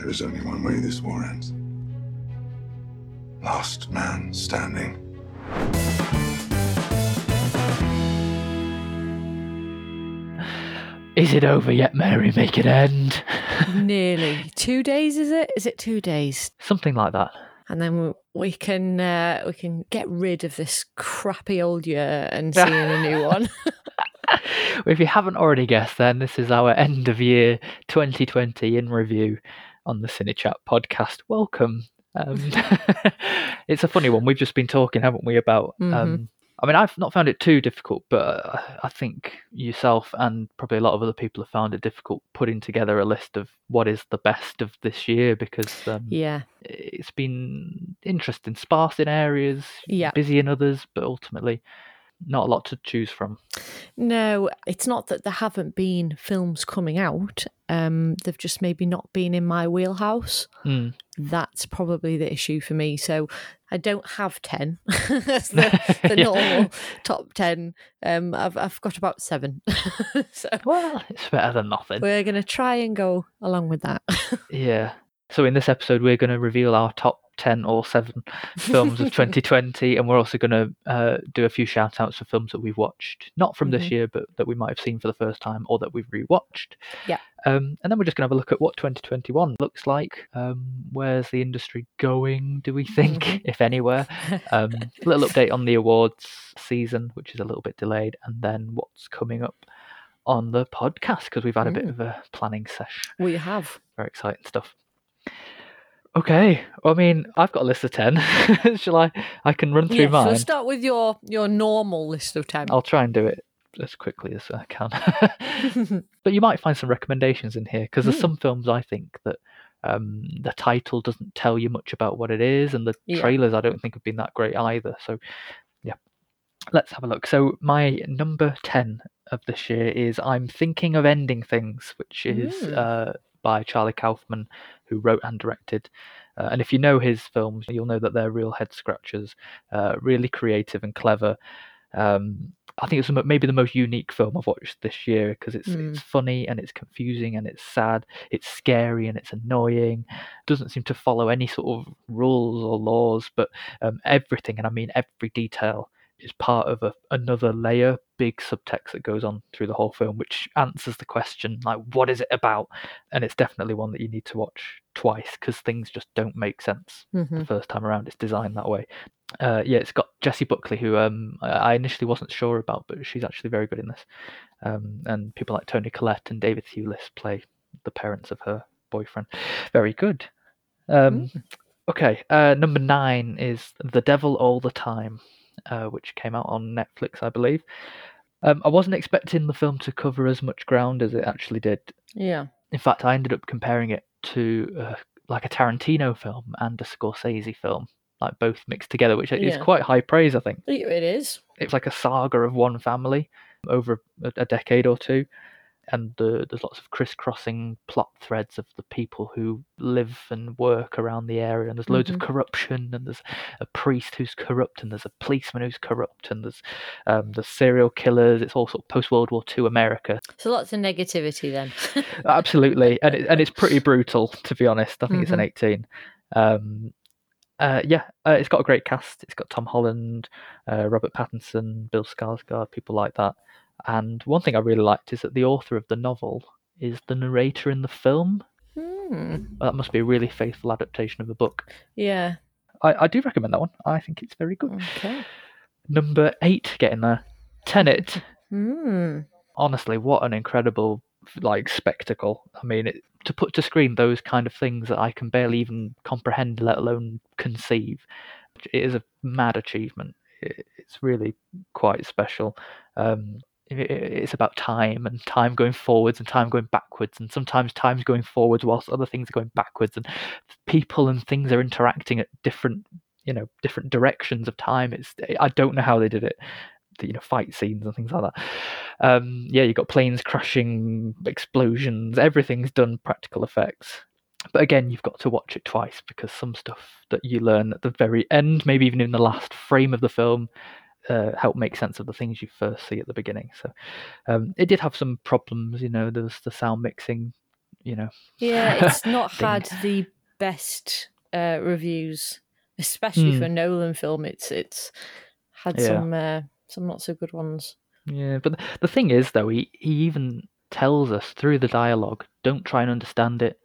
There is only one way this war ends. Last man standing. Is it over yet, Mary? Make it end. Nearly two days, is it? Is it two days? Something like that. And then we- we can uh, we can get rid of this crappy old year and see in a new one. if you haven't already guessed, then this is our end of year 2020 in review on the CineChat podcast. Welcome. Um, it's a funny one. We've just been talking, haven't we, about. Mhm. Um, I mean, I've not found it too difficult, but I think yourself and probably a lot of other people have found it difficult putting together a list of what is the best of this year because um, yeah, it's been interesting, sparse in areas, Yeah. busy in others, but ultimately not a lot to choose from. no, it's not that there haven't been films coming out. Um, they've just maybe not been in my wheelhouse. Mm. That's probably the issue for me. So I don't have ten as the, the normal top ten. Um, I've I've got about seven. so Well, it's better than nothing. we're gonna try and go along with that. Yeah. So in this episode, we're going to reveal our top 10 or 7 films of 2020, and we're also going to uh, do a few shout outs for films that we've watched, not from this Mhm. year, but that we might have seen for the first time or that we've rewatched. Yeah. Um, and then we're just going to have a look at what 2021 looks like. Um, where's the industry going, do we think, Mhm. if anywhere? Um, a little update on the awards season, which is a little bit delayed, and then what's coming up on the podcast because we've had a bit Mm. of a planning sesh we have. very exciting stuff. Okay, I mean, I've got a list of ten. Shall I? I can run through Yeah, so mine. start with your your normal list of ten. I'll try and do it as quickly as I can. but you might find some recommendations in here because there's Mm. some films I think that um, the title doesn't tell you much about what it is, and the Yeah. trailers I don't think have been that great either. So, yeah, let's have a look. So my number ten of this year is "I'm Thinking of Ending Things," which is Mm. uh, by Charlie Kaufman, who wrote and directed. Uh, and if you know his films, you'll know that they're real head scratchers, uh, really creative and clever. Um, I think it's maybe the most unique film I've watched this year because it's Mm. it's funny and it's confusing and it's sad, it's scary and it's annoying. Doesn't seem to follow any sort of rules or laws, but um, everything, and I mean every detail, is part of a, another layer, big subtext that goes on through the whole film, which answers the question like, what is it about? And it's definitely one that you need to watch twice because things just don't make sense the Mhm. first time around. It's designed that way. Uh, yeah, it's got Jessie Buckley, who um, I initially wasn't sure about, but she's actually very good in this. Um, and people like Toni Collette and David Thewlis play the parents of her boyfriend. Very good. Um, Okay, uh, number nine is The Devil All the Time, uh, which came out on Netflix, I believe. Um, I wasn't expecting the film to cover as much ground as it actually did. Yeah. In fact, I ended up comparing it to uh, like a Tarantino film and a Scorsese film, like both mixed together, which is Yeah. quite high praise, I think. It is. It's like a saga of one family over a, a decade or two, and the, there's lots of crisscrossing plot threads of the people who live and work around the area, and there's loads of corruption, and there's a priest who's corrupt, and there's a policeman who's corrupt, and there's um, the serial killers. It's all sort of post World War II America, So lots of negativity then. absolutely, and it, and it's pretty brutal to be honest. I think it's an Mhm. 18. Um, uh, yeah, uh, it's got a great cast. It's got Tom Holland, uh, Robert Pattinson, Bill Skarsgård, people like that. And one thing I really liked is that the author of the novel is the narrator in the film. Hmm. That must be a really faithful adaptation of the book. Yeah. I, I do recommend that one. I think it's very good. Okay. Number eight, getting there. Tenet. Hmm. honestly, what an incredible like spectacle. I mean, it, to put to screen those kind of things that I can barely even comprehend, let alone conceive, it is a mad achievement. It, it's really quite special. Um, it's about time and time going forwards and time going backwards, and sometimes time's going forwards whilst other things are going backwards, and people and things are interacting at different, you know, different directions of time. It's I don't know how they did it the, you know fight scenes and things like that. Um, yeah, you've got planes crashing, explosions, everything's done practical effects. But again, you've got to watch it twice because some stuff that you learn at the very end, maybe even in the last frame of the film, uh, help make sense of the things you first see at the beginning. So um, it did have some problems, you know. There was the sound mixing you know. Yeah, it's not had the best uh, reviews, especially Hmm. for a Nolan film. It's it's had Yeah. some uh, some not so good ones. Yeah, but the thing is, though, he, he even tells us through the dialogue, don't try and understand it.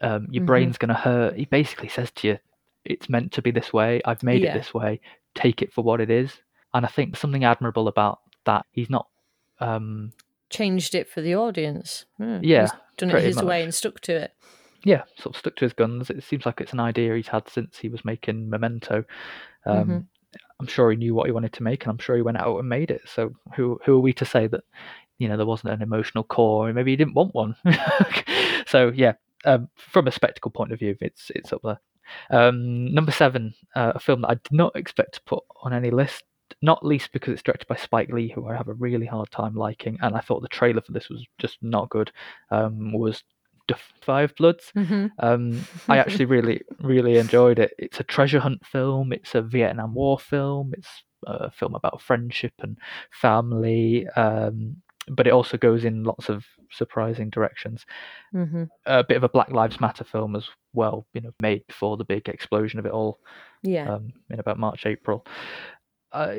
Um, your Mhm. brain's going to hurt. He basically says to you, it's meant to be this way. I've made Yeah. it this way. Take it for what it is. And I think something admirable about that, he's not. Um, Changed it for the audience. Yeah, Yeah, he's done it his way and stuck to it. yeah, sort of stuck to his guns. It seems like it's an idea he's had since he was making Memento. Um, Mhm. I'm sure he knew what he wanted to make, and I'm sure he went out and made it. So who who are we to say that you know there wasn't an emotional core, and maybe he didn't want one? so yeah, um, from a spectacle point of view, it's it's up there. Um, number seven, uh, a film that I did not expect to put on any list. Not least because it's directed by Spike Lee, who I have a really hard time liking, and I thought the trailer for this was just not good. Um, was Da Five Bloods. Mhm. Um, I actually really, really enjoyed it. It's a treasure hunt film. It's a Vietnam War film. It's a film about friendship and family. Um, but it also goes in lots of surprising directions. Mhm. A bit of a Black Lives Matter film as well. You know, made before the big explosion of it all Yeah. um, in about March, April. Uh,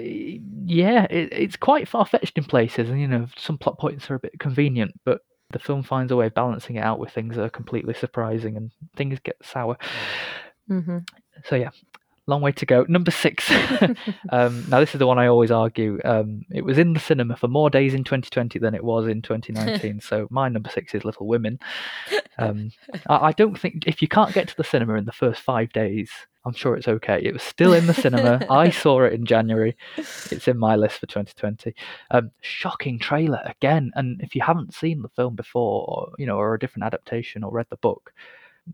yeah, it, it's quite far fetched in places, and you know some plot points are a bit convenient, but the film finds a way of balancing it out with things that are completely surprising, and things get sour. hmm So yeah, long way to go. Number six. um, now this is the one I always argue. Um, it was in the cinema for more days in 2020 than it was in 2019. so my number six is Little Women. Um, I, I don't think if you can't get to the cinema in the first five days, I'm sure it's okay. It was still in the cinema. I saw it in January. It's in my list for 2020. Um, shocking trailer again. And if you haven't seen the film before, or you know, or a different adaptation, or read the book,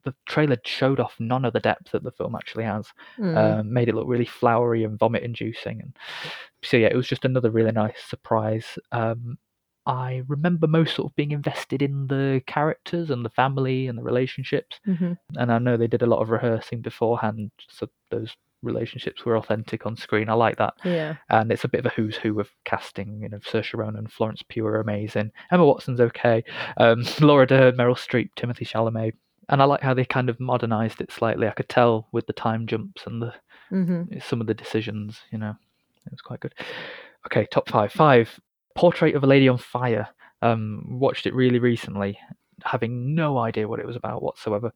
the trailer showed off none of the depth that the film actually has Mm. um, made it look really flowery and vomit inducing and so yeah it was just another really nice surprise um, i remember most sort of being invested in the characters and the family and the relationships Mhm. and i know they did a lot of rehearsing beforehand so those relationships were authentic on screen i like that Yeah. and it's a bit of a who's who of casting. You know, Saoirse Ronan, and Florence Pugh are amazing. Emma Watson's okay. Um, Laura Dern, Meryl Streep, Timothée Chalamet, and I like how they kind of modernized it slightly. I could tell with the time jumps and the hmm some of the decisions. You know, it was quite good. Okay, top five. Five. Portrait of a Lady on Fire. Um, watched it really recently, having no idea what it was about whatsoever.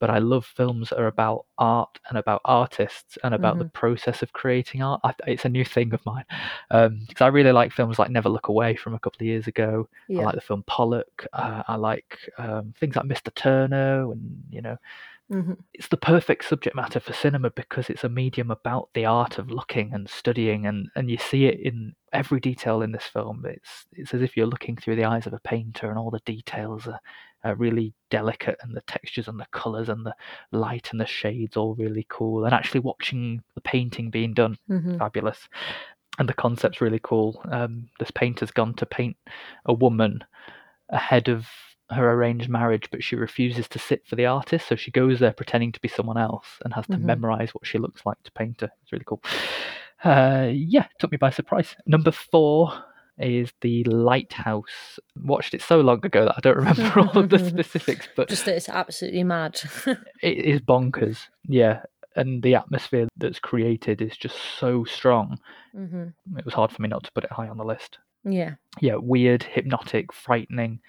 But I love films that are about art and about artists and about the process of creating art. I, it's a new thing of mine because I really like films like Never Look Away from a couple of years ago. I like the film Pollock. Uh, I like um, things like Mr. Turner and you know hmm it's the perfect subject matter for cinema because it's a medium about the art of looking and studying and, and you see it in every detail in this film it's it's as if you're looking through the eyes of a painter and all the details are, are really delicate and the textures and the colors and the light and the shades all really cool and actually watching the painting being done hmm fabulous and the concept's really cool um, this painter's gone to paint a woman ahead of her arranged marriage, but she refuses to sit for the artist. So she goes there pretending to be someone else and has to Mhm. memorize what she looks like to paint her. It's really cool. Uh, yeah, took me by surprise. Number four is The Lighthouse. Watched it so long ago that I don't remember all of the specifics, but Just that it's absolutely mad. it is bonkers. Yeah. And the atmosphere that's created is just so strong. mm-hmm. It was hard for me not to put it high on the list. Yeah. yeah, weird, hypnotic, frightening,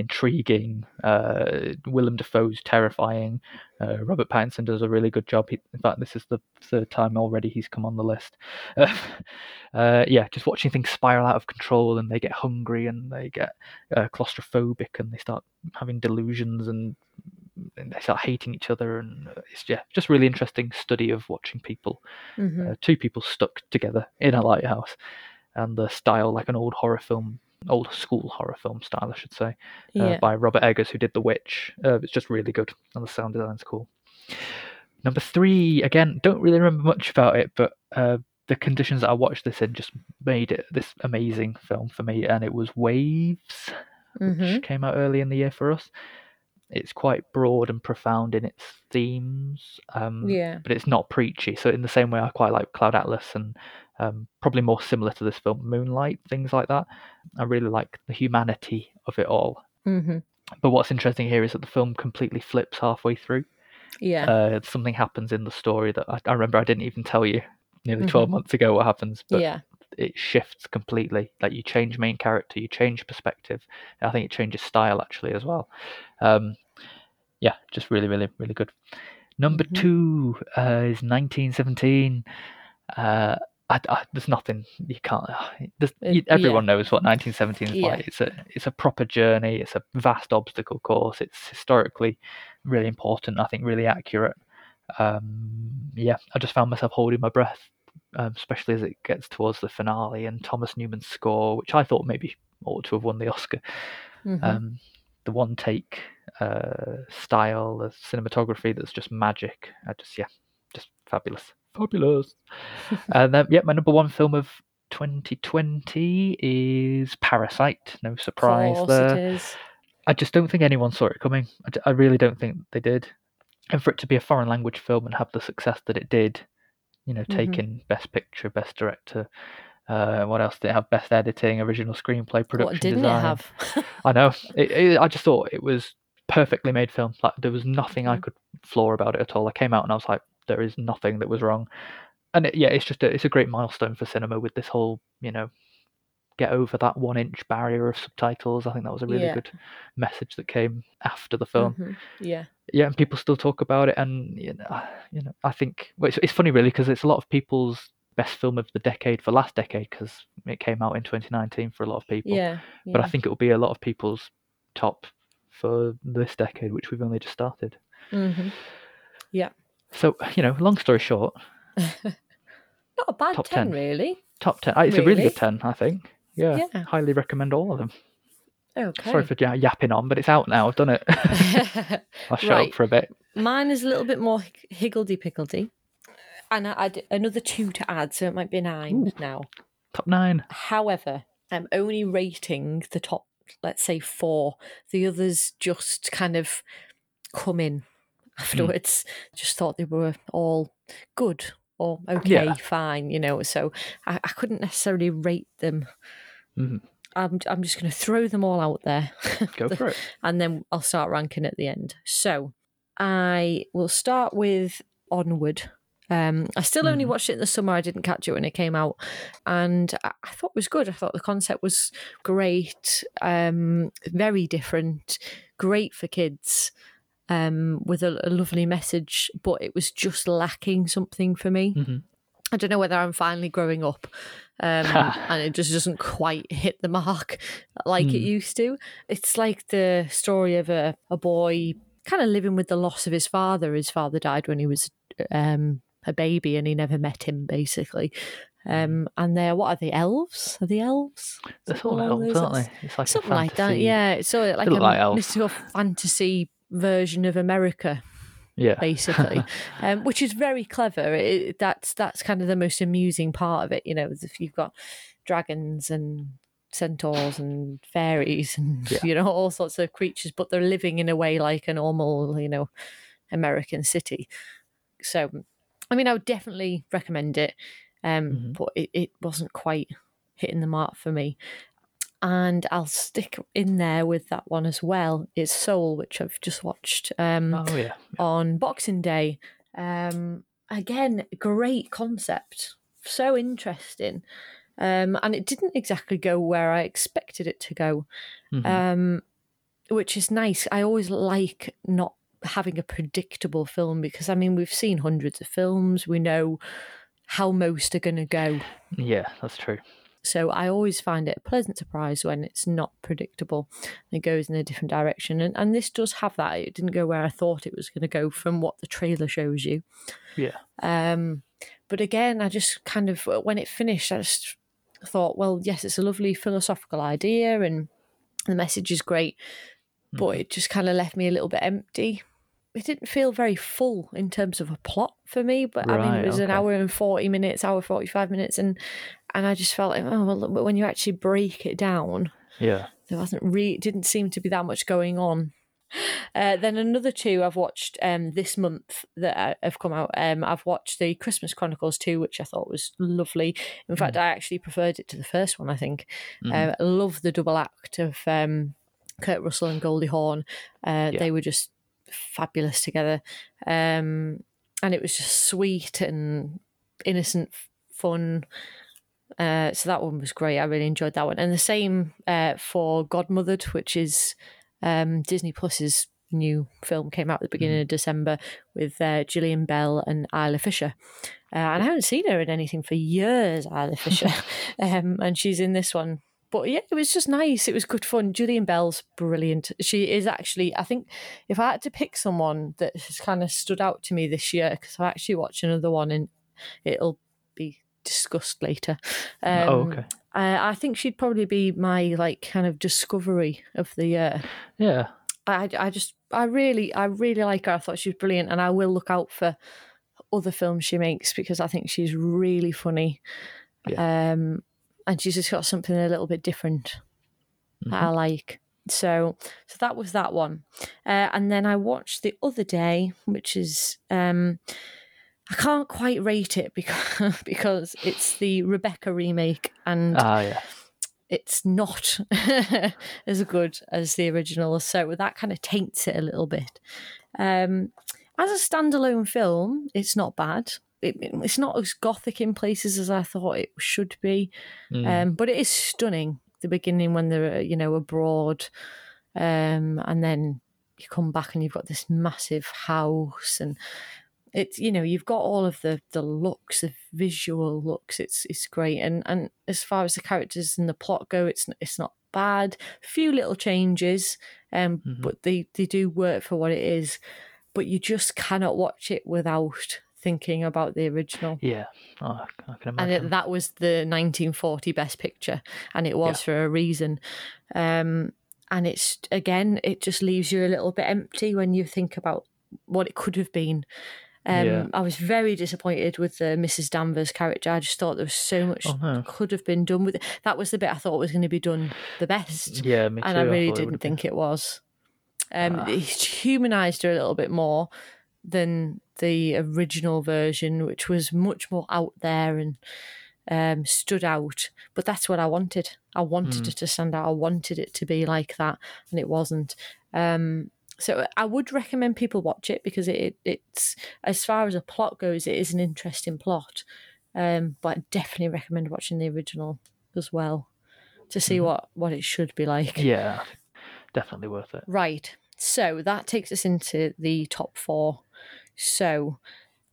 intriguing. Uh, Willem Dafoe's terrifying. Uh, Robert Pattinson does a really good job. He, in fact, this is the third time already he's come on the list. Uh, uh, yeah, just watching things spiral out of control and they get hungry and they get uh, claustrophobic and they start having delusions and, and they start hating each other and uh, it's yeah, just really interesting study of watching people hmm uh, two people stuck together in a lighthouse, and the style like an old horror film, old school horror film style, I should say, uh, yeah. by Robert Eggers, who did The Witch. Uh, it's just really good, and the sound design's cool. Number three, again, don't really remember much about it, but uh, the conditions that I watched this in just made it this amazing film for me, and it was Waves, hmm which came out early in the year for us. It's quite broad and profound in its themes, um, Yeah. but it's not preachy. So in the same way, I quite like Cloud Atlas and um, probably more similar to this film, Moonlight, things like that. I really like the humanity of it all. hmm but what's interesting here is that the film completely flips halfway through. Yeah. Uh, something happens in the story that I, I remember I didn't even tell you nearly 12 months ago what happens, but yeah. it shifts completely. Like you change main character, you change perspective. I think it changes style actually as well. Um, yeah, just really, really, really good. Number Mhm. two uh, is 1917. Uh, I, I, there's nothing you can't. Uh, you, yeah. everyone knows what 1917 is Yeah. like. It's a it's a proper journey. It's a vast obstacle course. It's historically really important. I think really accurate. Um, yeah, I just found myself holding my breath, um, especially as it gets towards the finale and Thomas Newman's score, which I thought maybe ought to have won the Oscar. Mhm. Um, the one take uh, style, the cinematography that's just magic. I just yeah, just fabulous, fabulous. and then yeah, my number one film of 2020 is Parasite. No surprise there. it is. I just don't think anyone saw it coming. I really don't think they did. And for it to be a foreign language film and have the success that it did, you know, Mhm. taking Best Picture, Best Director, uh, what else did it have? Best Editing, Original Screenplay, Production What didn't Design. it have? I know. It, it, I just thought it was perfectly made film. Like there was nothing I Mhm. could flaw about it at all. I came out and I was like, there is nothing that was wrong. And it, yeah, it's just a, it's a great milestone for cinema with this whole, you know, get over that one inch barrier of subtitles. I think that was a really Yeah. good message that came after the film. Mhm. Yeah. Yeah, and people still talk about it, and you know, I- you know, I think well, it's, it's funny really because it's a lot of people's best film of the decade for last decade because it came out in 2019 for a lot of people Yeah. but I think it will be a lot of people's top for this decade, which we've only just started. Mhm. So, you know, long story short, Not a bad Top 10, 10. really. top 10. uh, It's a really Really? good 10, I think. Yeah, Yeah. highly recommend all of them. Okay. Sorry for yapping on, but it's out now. I've done it. I'll shut Right. up for a bit. Mine is a little bit more higgledy pickledy. And I had another two to add, so it might be nine now. Top nine. However, I'm only rating the top, let's say, four. The others just kind of come in afterwards. Just thought they were all good or okay, Yeah. fine, you know. So I, I couldn't necessarily rate them. Mhm. I'm, I'm just going to throw them all out there. Go for it. and then I'll start ranking at the end. So I will start with Onward. Um, I still only Mhm. watched it in the summer. I didn't catch it when it came out, and I, I thought it was good. I thought the concept was great, um, very different, great for kids, um, with a, a lovely message. But it was just lacking something for me. Mhm. I don't know whether I'm finally growing up, um, and it just doesn't quite hit the mark like it Hmm. used to. It's like the story of a, a boy kind of living with the loss of his father. His father died when he was um, a baby, and he never met him, basically. Hmm. Um, and they're what are they? Elves? Are they elves? They're of elves, aren't they? It's like a Something like that. fantasy- Yeah, it's sort of like a like elves. mystical fantasy version of America Yeah. basically, um, which is very clever. It, that's that's kind of the most amusing part of it. You know, if you've got dragons and centaurs and fairies and Yeah. you know all sorts of creatures, but they're living in a way like a normal, you know, American city. So, I mean, I would definitely recommend it, um, Mhm. but it, it wasn't quite hitting the mark for me. And I'll stick in there with that one as well. It's Soul, which I've just watched. Um, Oh, yeah. on Boxing Day. Um, again, great concept, so interesting. Um, and it didn't exactly go where I expected it to go, Mhm. um, which is nice. I always like not having a predictable film because, I mean, we've seen hundreds of films, we know how most are going to go. yeah, that's true. So I always find it a pleasant surprise when it's not predictable and it goes in a different direction. And, and this does have that. It didn't go where I thought it was going to go from what the trailer shows you. Yeah. Um, but again, I just kind of, when it finished, I just thought, well, yes, it's a lovely philosophical idea and the message is great, but Mhm. it just kind of left me a little bit empty. It didn't feel very full in terms of a plot for me, but I mean, it was an hour and 40 minutes, hour 45 minutes, and and I just felt like, oh, well, but when you actually break it down, Yeah. there wasn't really, didn't seem to be that much going on. Uh, then another two I've watched um, this month that uh, have come out. Um, I've watched the Christmas Chronicles 2, which I thought was lovely. In fact, I actually preferred it to the first one, I think. Mhm. Uh, I love the double act of um, Kurt Russell and Goldie Hawn. Uh, Yeah. They were just fabulous together. Um, and it was just sweet and innocent fun. Uh, so that one was great. I really enjoyed that one. And the same uh, for Godmothered, which is um, Disney Plus's new film, came out at the beginning of December with uh, Gillian Bell and Isla Fisher. Uh, and I haven't seen her in anything for years, Isla Fisher. um, and she's in this one. But yeah, it was just nice. It was good fun. Gillian Bell's brilliant. She is actually, I think, if I had to pick someone that has kind of stood out to me this year, because I actually watched another one and it'll be discussed later. Um, oh, okay. I, I think she'd probably be my like kind of discovery of the year. Yeah. I, I just, I really, I really like her. I thought she was brilliant, and I will look out for other films she makes because I think she's really funny. Um, and she's just got something a little bit different that I like. So, so that was that one. Uh, and then I watched the other day, which is um, I can't quite rate it because because it's the Rebecca remake and Ah, yeah. it's not as good as the original. So that kind of taints it a little bit. Um, as a standalone film, it's not bad. It, it's not as gothic in places as I thought it should be, Mm. um, but it is stunning. The beginning when they're you know abroad, um, and then you come back and you've got this massive house and it's you know you've got all of the the looks the visual looks it's it's great and and as far as the characters and the plot go it's it's not bad a few little changes um but they they do work for what it is but you just cannot watch it without thinking about the original Yeah. Oh, I can and it, that was the 1940 best picture and it was for a reason um and it's again it just leaves you a little bit empty when you think about what it could have been um Yeah. i was very disappointed with the mrs danvers character i just thought there was so much Oh, no. could have been done with it that was the bit i thought was going to be done the best yeah, me too. and I really it didn't been- think it was. Um, Ah. It humanized her a little bit more than the original version, which was much more out there and um, stood out. But that's what I wanted. I wanted it to stand out. I wanted it to be like that, and it wasn't. Um, so I would recommend people watch it because it, it it's as far as a plot goes, it is an interesting plot. Um, but I definitely recommend watching the original as well to see what what it should be like. Yeah. Definitely worth it. Right. So that takes us into the top four. So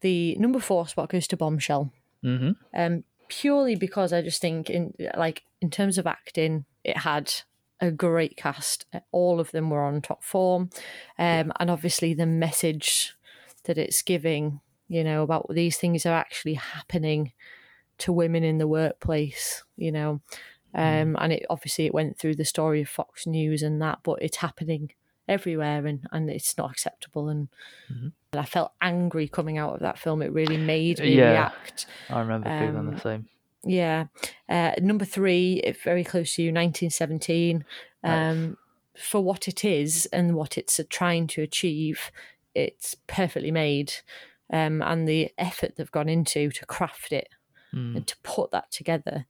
the number four spot goes to Bombshell. hmm Um, purely because I just think in like in terms of acting, it had a great cast. All of them were on top form. Um, and obviously the message that it's giving, you know, about these things are actually happening to women in the workplace, you know. Um, and it obviously it went through the story of Fox News and that, but it's happening everywhere and, and it's not acceptable and, and I felt angry coming out of that film. It really made me Yeah. react. I remember feeling Um, the same. Yeah. Uh, number three, very close to you, 1917. Um, For what it is and what it's trying to achieve, it's perfectly made. Um, and the effort they've gone into to craft it Mm. and to put that together,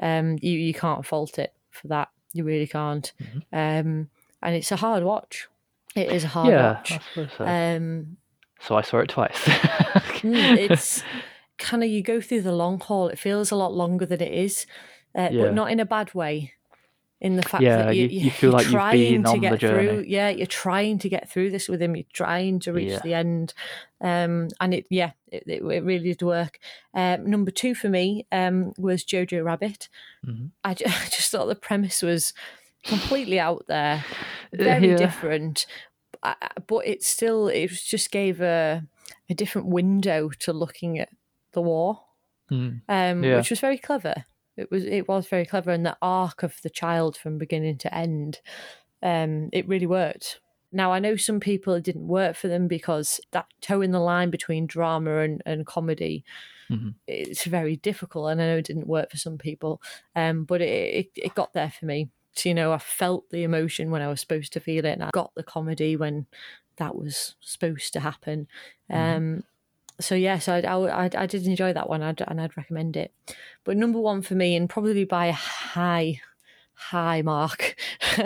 um, you, you can't fault it for that. You really can't. Um, and it's a hard watch. It is a hard yeah, watch. So. Um, so I saw it twice. Mm, it's kind of you go through the long haul. It feels a lot longer than it is, uh, Yeah. but not in a bad way. In the fact Yeah, that you, you- you feel like you've been on the through. Yeah, you're trying to get through this with him. You're trying to reach Yeah. the end, um, and it yeah, it, it, it really did work. Um, number two for me um, was Jojo Rabbit. Mhm. I, ju- I just thought the premise was completely out there, very yeah. different, but it still it just gave a a different window to looking at the war, Mm. um, Yeah. which was very clever. It was it was very clever, and the arc of the child from beginning to end, um, it really worked. Now I know some people it didn't work for them because that toeing the line between drama and, and comedy, Mhm. it's very difficult, and I know it didn't work for some people, um, but it, it it got there for me. You know, I felt the emotion when I was supposed to feel it, and I got the comedy when that was supposed to happen. Um, so yes, I, I, I, did enjoy that one, I'd, and I'd recommend it. But number one for me, and probably by a high high mark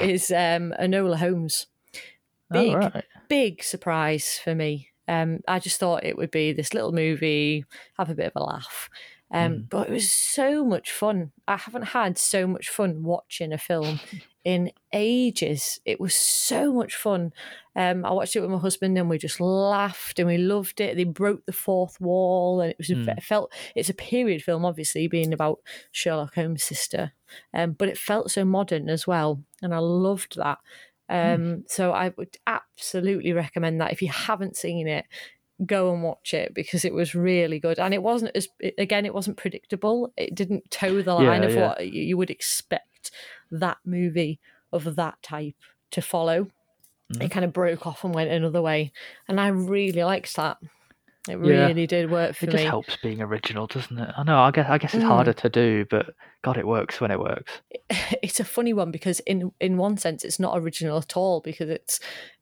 is um, Enola Holmes. Big, right. big surprise for me. Um, I just thought it would be this little movie, have a bit of a laugh. Um, Mm. But it was so much fun. I haven't had so much fun watching a film in ages. It was so much fun. Um, I watched it with my husband and we just laughed and we loved it. They broke the fourth wall and it was Mm. it felt it's a period film, obviously being about Sherlock Holmes' sister, um, but it felt so modern as well, and I loved that. Um, So I would absolutely recommend that if you haven't seen it, go and watch it because it was really good. And it wasn't as again it wasn't predictable. It didn't toe the line Yeah, of yeah. what you would expect that movie of that type to follow. Mhm. it kind of broke off and went another way. And i really liked that it Yeah. really did work for me. It just helps being original, doesn't it? I know. I guess. I guess it's Mm. harder to do, but God, it works when it works. it's a funny one because in in one sense it's not original at all because it's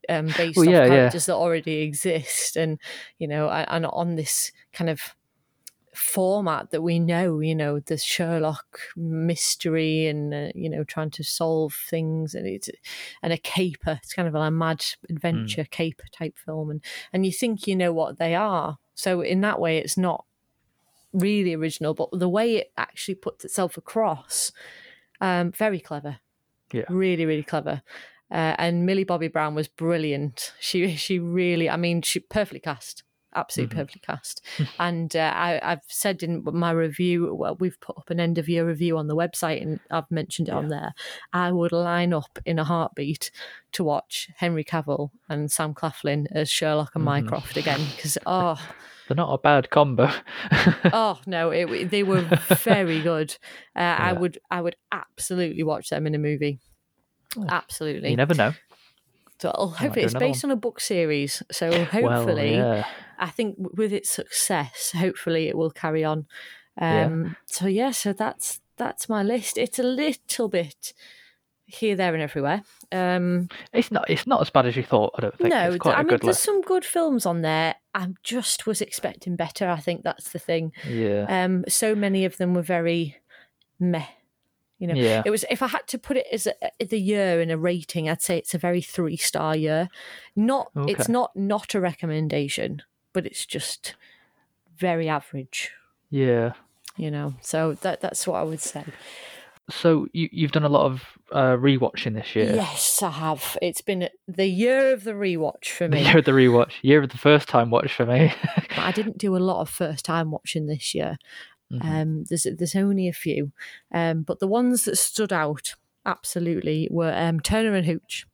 um, based Well, off yeah, yeah. characters that already exist and you know and on this kind of format that we know you know the Sherlock mystery and uh, you know trying to solve things and it's and a caper it's kind of a mad adventure caper type film and and you think you know what they are so in that way it's not really original but the way it actually puts itself across um, very clever. Yeah. Really, really clever. Uh, and Millie Bobby Brown was brilliant. She she really, I mean, she perfectly cast, absolutely Mhm. perfectly cast. and uh, I, I've said in my review, well, we've put up an end of year review on the website, and I've mentioned it on there. I would line up in a heartbeat to watch Henry Cavill and Sam Claflin as Sherlock and Mhm. Mycroft again because oh They're not a bad combo. oh no, it, they were very good. Uh, I would I would absolutely watch them in a movie. Oh, Absolutely. you never know. So I'll- hopefully it's based on a book series. So hopefully, well, yeah. I think with its success, hopefully it will carry on. Yeah. Um, So yeah, so that's that's my list. It's a little bit here, there, and everywhere. Um, It's not. It's not as bad as you thought. I don't think. no, it's quite I a mean good there's list. some good films on there. I just was expecting better. I think that's the thing. Yeah. Um, so many of them were very meh. You know, yeah. it was if I had to put it as a, the year in a rating, I'd say it's a very three star year. Not it's not not a recommendation, but it's just very average. Yeah. You know, so that that's what I would say. So you you've done a lot of uh, rewatching this year. Yes, I have. It's been the year of the rewatch for The me. year of the rewatch. Year of the first time watch for me. but I didn't do a lot of first time watching this year. Mhm. Um, there's there's only a few, um, but the ones that stood out absolutely were um, Turner and Hooch.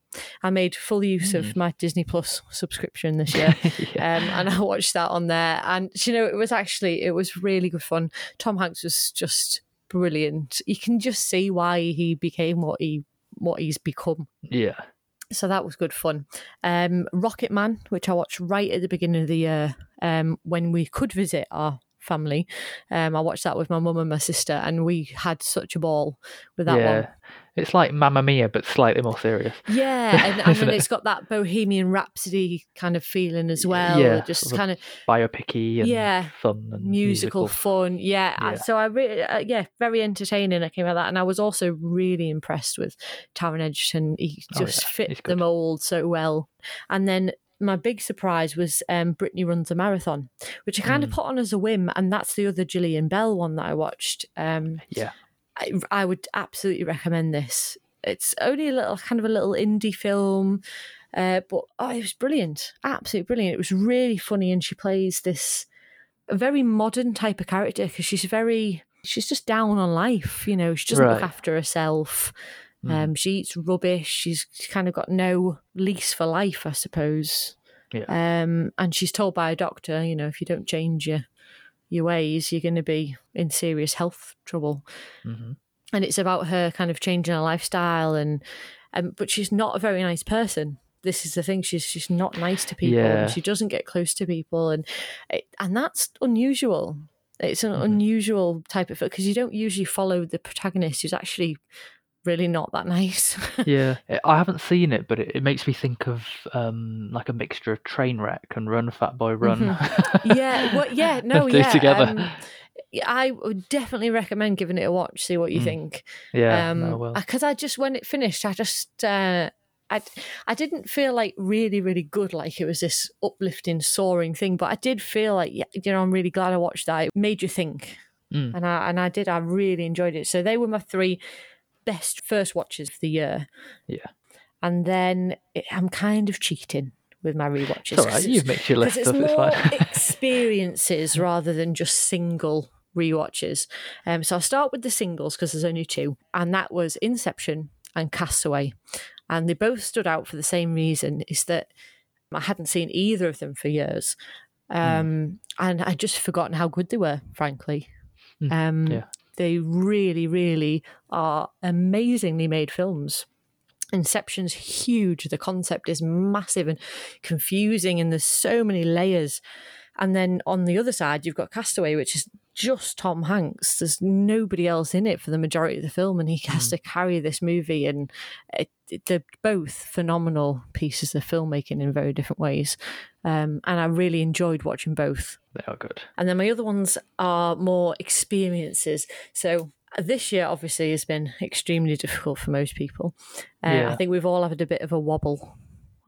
I made full use of my Disney Plus subscription this year. yeah. Um, and I watched that on there, and you know it was actually it was really good fun. Tom Hanks was just brilliant. You can just see why he became what he what he's become yeah. so that was good fun. Um, Rocketman, which I watched right at the beginning of the year um, when we could visit our family. Um, I watched that with my mum and my sister, and we had such a ball with that yeah. one. It's like Mamma Mia, but slightly more serious. Yeah, and, then it? it's got that Bohemian Rhapsody kind of feeling as well. Yeah, just kind of Biopicky and Yeah, fun and musical, musical. fun. Yeah, Yeah. so I really, uh, yeah, very entertaining. I came out of that, and I was also really impressed with Taron Egerton. He Oh, just yeah, fit the mold so well. And then my big surprise was um, Brittany runs a marathon, which I kind of Mm. put on as a whim, and that's the other Gillian Bell one that I watched. Um, Yeah. I, I would absolutely recommend this. It's only a little, kind of a little indie film. Uh, but oh, it was brilliant, absolutely brilliant. It was really funny, and she plays this very modern type of character because she's very she's just down on life. You know, she doesn't look after herself. Mm. Um, she eats rubbish. She's kind of got no lease for life, I suppose. Yeah. Um, and she's told by a doctor, you know, if you don't change your your ways, you're going to be in serious health trouble hmm and it's about her kind of changing her lifestyle and um, but she's not a very nice person this is the thing she's she's not nice to people Yeah. and she doesn't get close to people and it, and that's unusual it's an Mhm. unusual type of because you don't usually follow the protagonist who's actually really not that nice Yeah, I- I haven't seen it, but it, it makes me think of um, like a mixture of Trainwreck and Run Fat Boy Run. Mm-hmm. yeah well yeah no yeah together. um, I would definitely recommend giving it a watch. See what you Mm. think. Yeah, um, no, well, because I just when it finished, I just uh, I I didn't feel like really really good, like it was this uplifting, soaring thing. But I did feel like you know, I'm really glad I watched that. It made you think, Mm. and I and I did. I really enjoyed it. So they were my three best first watches of the year. Yeah. and then it, I'm kind of cheating with my rewatches. it's all right. You've mixed your list it's up. It's more fine. experiences rather than just single rewatches. Um, so I'll start with the singles because there's only two, and that was Inception and Castaway, and they both stood out for the same reason: is that I hadn't seen either of them for years, um, and I'd just forgotten how good they were, frankly. Mm, Um, yeah. They really, really are amazingly made films. Inception's huge. The concept is massive and confusing, and there's so many layers. And then on the other side, you've got Castaway, which is just Tom Hanks. There's nobody else in it for the majority of the film, and he has to carry this movie. And it, it- they're both phenomenal pieces of filmmaking in very different ways. Um, and I really enjoyed watching both. They are good. And then my other ones are more experiences. So uh, this year, obviously, has been extremely difficult for most people. Uh, Yeah. I think we've all had a bit of a wobble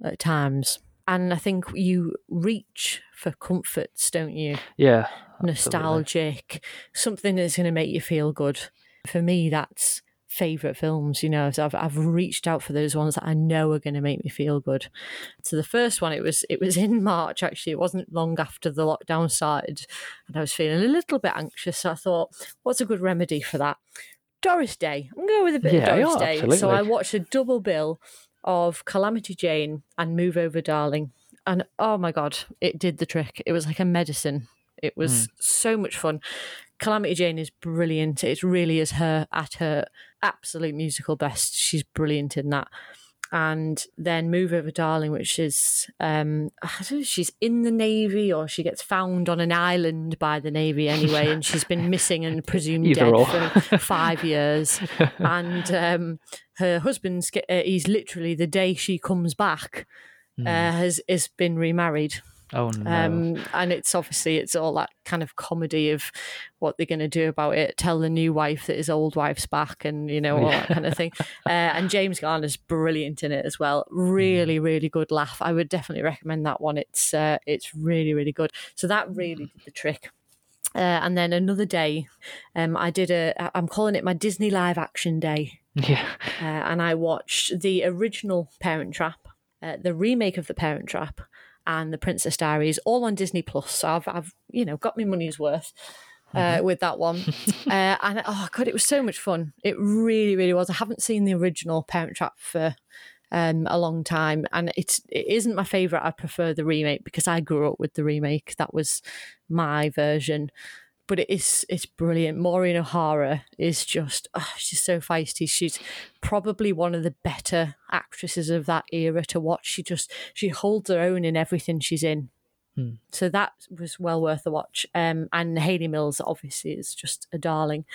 at times. And I think you reach for comforts, don't you? Yeah. absolutely. Nostalgic, something that's going to make you feel good. For me, that's favorite films you know so I've, I've reached out for those ones that i know are going to make me feel good so the first one it was it was in march actually it wasn't long after the lockdown started and i was feeling a little bit anxious so i thought what's a good remedy for that doris day i'm going with a bit Yeah, of doris yeah, day so i watched a double bill of calamity jane and move over darling and oh my god it did the trick it was like a medicine it was hmm. so much fun Calamity Jane is brilliant. It really is her at her absolute musical best. She's brilliant in that. And then Move Over Darling, which is um I don't know, she's in the Navy or she gets found on an island by the Navy anyway, and she's been missing and presumed Either dead or. for five years. And um her husband's uh, he's literally the day she comes back Hmm. uh, has has been remarried oh no. um, and it's obviously it's all that kind of comedy of what they're going to do about it. Tell the new wife that his old wife's back, and you know all that kind of thing. Uh, and James Garner's brilliant in it as well. Really, really good laugh. I would definitely recommend that one. It's uh, it's really, really good. So that really did the trick. Uh, and then another day, um, I did a. I'm calling it my Disney live action day yeah. uh, and I watched the original Parent Trap, uh, the remake of the Parent Trap, and the Princess Diaries, all on Disney Plus. So I've, I've you know, got my money's worth. Uh, with that one, uh, and oh god, it was so much fun. It really, really was. I haven't seen the original Parent Trap for um, a long time, and it's it isn't my favorite. I prefer the remake because I grew up with the remake. That was my version but it is it's brilliant. Maureen O'Hara is just oh, she's so feisty. She's probably one of the better actresses of that era to watch. She just she holds her own in everything she's in. Hmm. So that was well worth a watch. Um, and Hayley Mills obviously is just a darling.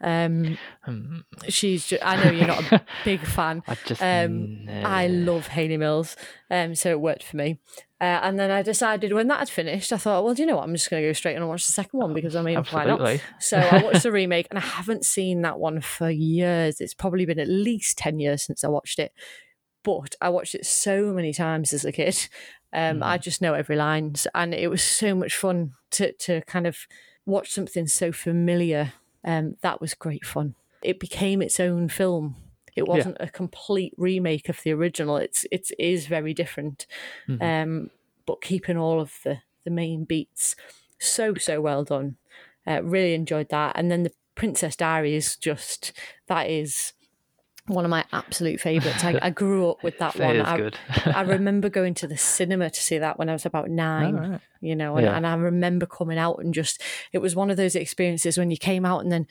Um, Hmm. she's just, I know you're not a big fan. I just. Um, I love Hayley Mills, um, so it worked for me. Uh, and then I decided when that had finished, I thought, well, do you know what? I'm just going to go straight and watch the second one because I mean, why not? Absolutely. So I watched the remake, and I haven't seen that one for years. It's probably been at least ten years since I watched it. But I watched it so many times as a kid. Um, I just know every line, and it was so much fun to to kind of watch something so familiar. Um, that was great fun. It became its own film. It wasn't a complete remake of the original. It's it is very different, Mhm. um, but keeping all of the the main beats. So so well done. Uh, really enjoyed that. And then the Princess Diaries, just that is one of my absolute favourites. I, I grew up with that It one. is I, good. I remember going to the cinema to see that when I was about nine Alright. you know and, Yeah. and i remember coming out and just it was one of those experiences when you came out and then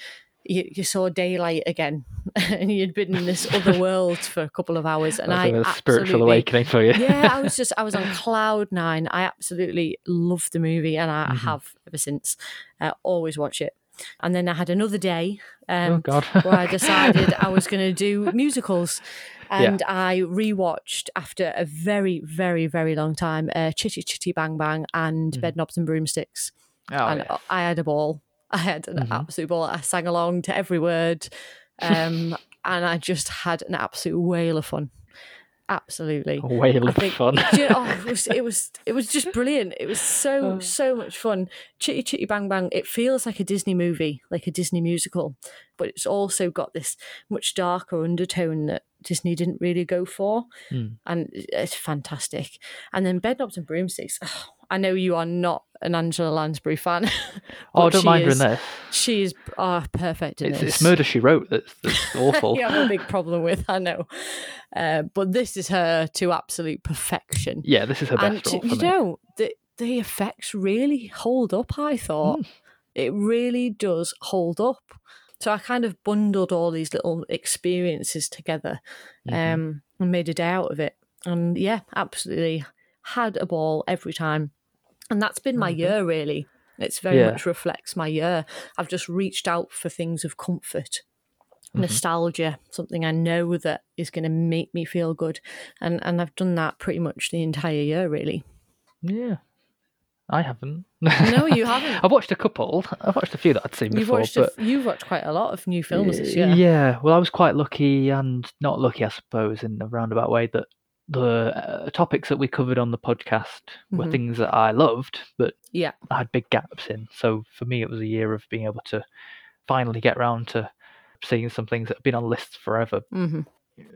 you, you saw daylight again and you'd been in this other world for a couple of hours and i a spiritual awakening for you. yeah i was just i was on cloud nine i absolutely loved the movie and i Mhm. have ever since uh, always watch it and then i had another day um, oh God. where I decided I was going to do musicals. And I rewatched after a very, very, very long time uh, Chitty Chitty Bang Bang and Mhm. Bedknobs and Broomsticks. oh, and yeah. I had a ball. I had an Mhm. absolute ball. I sang along to every word, um, and I just had an absolute whale of fun. Absolutely. A whale of think- fun. You know, oh, it was it was it was just brilliant. It was so Oh. so much fun. Chitty Chitty Bang Bang. It feels like a Disney movie, like a Disney musical, but it's also got this much darker undertone that Disney didn't really go for, Hmm. and it's fantastic. And then Bedknobs and Broomsticks. oh, I know you are not an Angela Lansbury fan. oh, I don't mind her in this. She is oh, perfect in It's, this. it's Murder She Wrote that's, that's awful. you have a big problem with, I know. Uh, but this is her to absolute perfection Yeah, this is her and best for you me. know the the effects really hold up i thought it really does hold up so i kind of bundled all these little experiences together Mhm. um and made a day out of it and yeah absolutely had a ball every time and that's been my Mhm. year really it's very Yeah. much reflects my year i've just reached out for things of comfort Mhm. nostalgia something i know that is going to make me feel good and and i've done that pretty much the entire year really Yeah. I haven't. No, you haven't. I've watched a couple. I've watched a few that I'd seen You've before, watched but a, you've watched quite a lot of new films this year. Yeah, well, I was quite lucky and not lucky, I suppose, in a roundabout way that the uh, topics that we covered on the podcast were Mhm. things that I loved, but Yeah. I had big gaps in. So for me, it was a year of being able to finally get round to seeing some things that have been on lists forever. hmm